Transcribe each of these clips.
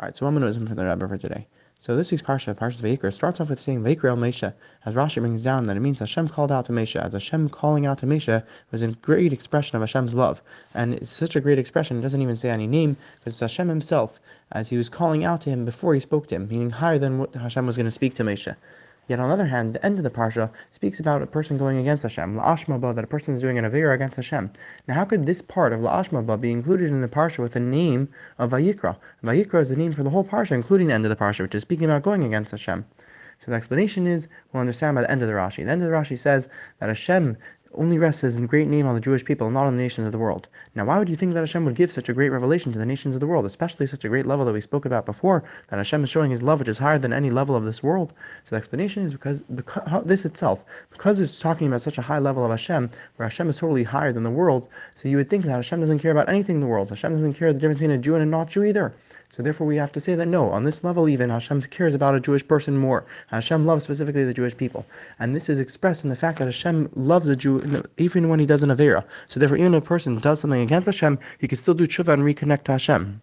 All right, so one minute for the Rebbe for today. So this week's parsha, Parshas Vayikra, starts off with saying Vayikra Moshe, as Rashi brings down that it means Hashem called out to Moshe. As Hashem calling out to Moshe was a great expression of Hashem's love, and it's such a great expression. It doesn't even say any name because it's Hashem Himself, as He was calling out to him before He spoke to him, meaning higher than what Hashem was going to speak to Moshe. Yet on the other hand, the end of the parsha speaks about a person going against Hashem, la'ashmaba, that a person is doing an avera against Hashem. Now, how could this part of la'ashmaba be included in the parsha with the name of Vayikra? Vayikra is the name for the whole parsha, including the end of the parsha, which is speaking about going against Hashem. So the explanation is, we'll understand by the end of the Rashi. The end of the Rashi says that Hashem only rests his great name on the Jewish people, not on the nations of the world. Now, why would you think that Hashem would give such a great revelation to the nations of the world, especially such a great level that we spoke about before, that Hashem is showing his love, which is higher than any level of this world? So the explanation is because, because this itself, because it's talking about such a high level of Hashem, where Hashem is totally higher than the world, so you would think that Hashem doesn't care about anything in the world. Hashem doesn't care the difference between a Jew and a not Jew either. So therefore, we have to say that no, on this level even, Hashem cares about a Jewish person more. Hashem loves specifically the Jewish people, and this is expressed in the fact that Hashem loves a Jew even when he does an avera. So therefore, even if a person does something against Hashem, he can still do tshuva and reconnect to Hashem.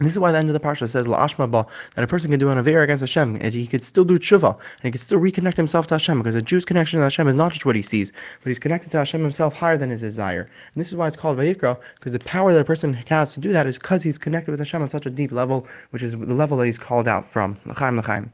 This is why the end of the parsha says la'ashma ba that a person can do an avera against Hashem and he could still do tshuva and he could still reconnect himself to Hashem because a Jew's connection to Hashem is not just what he sees, but he's connected to Hashem himself higher than his desire. And this is why it's called vayikra because the power that a person has to do that is because he's connected with Hashem on such a deep level, which is the level that he's called out from. L'chaim l'chaim.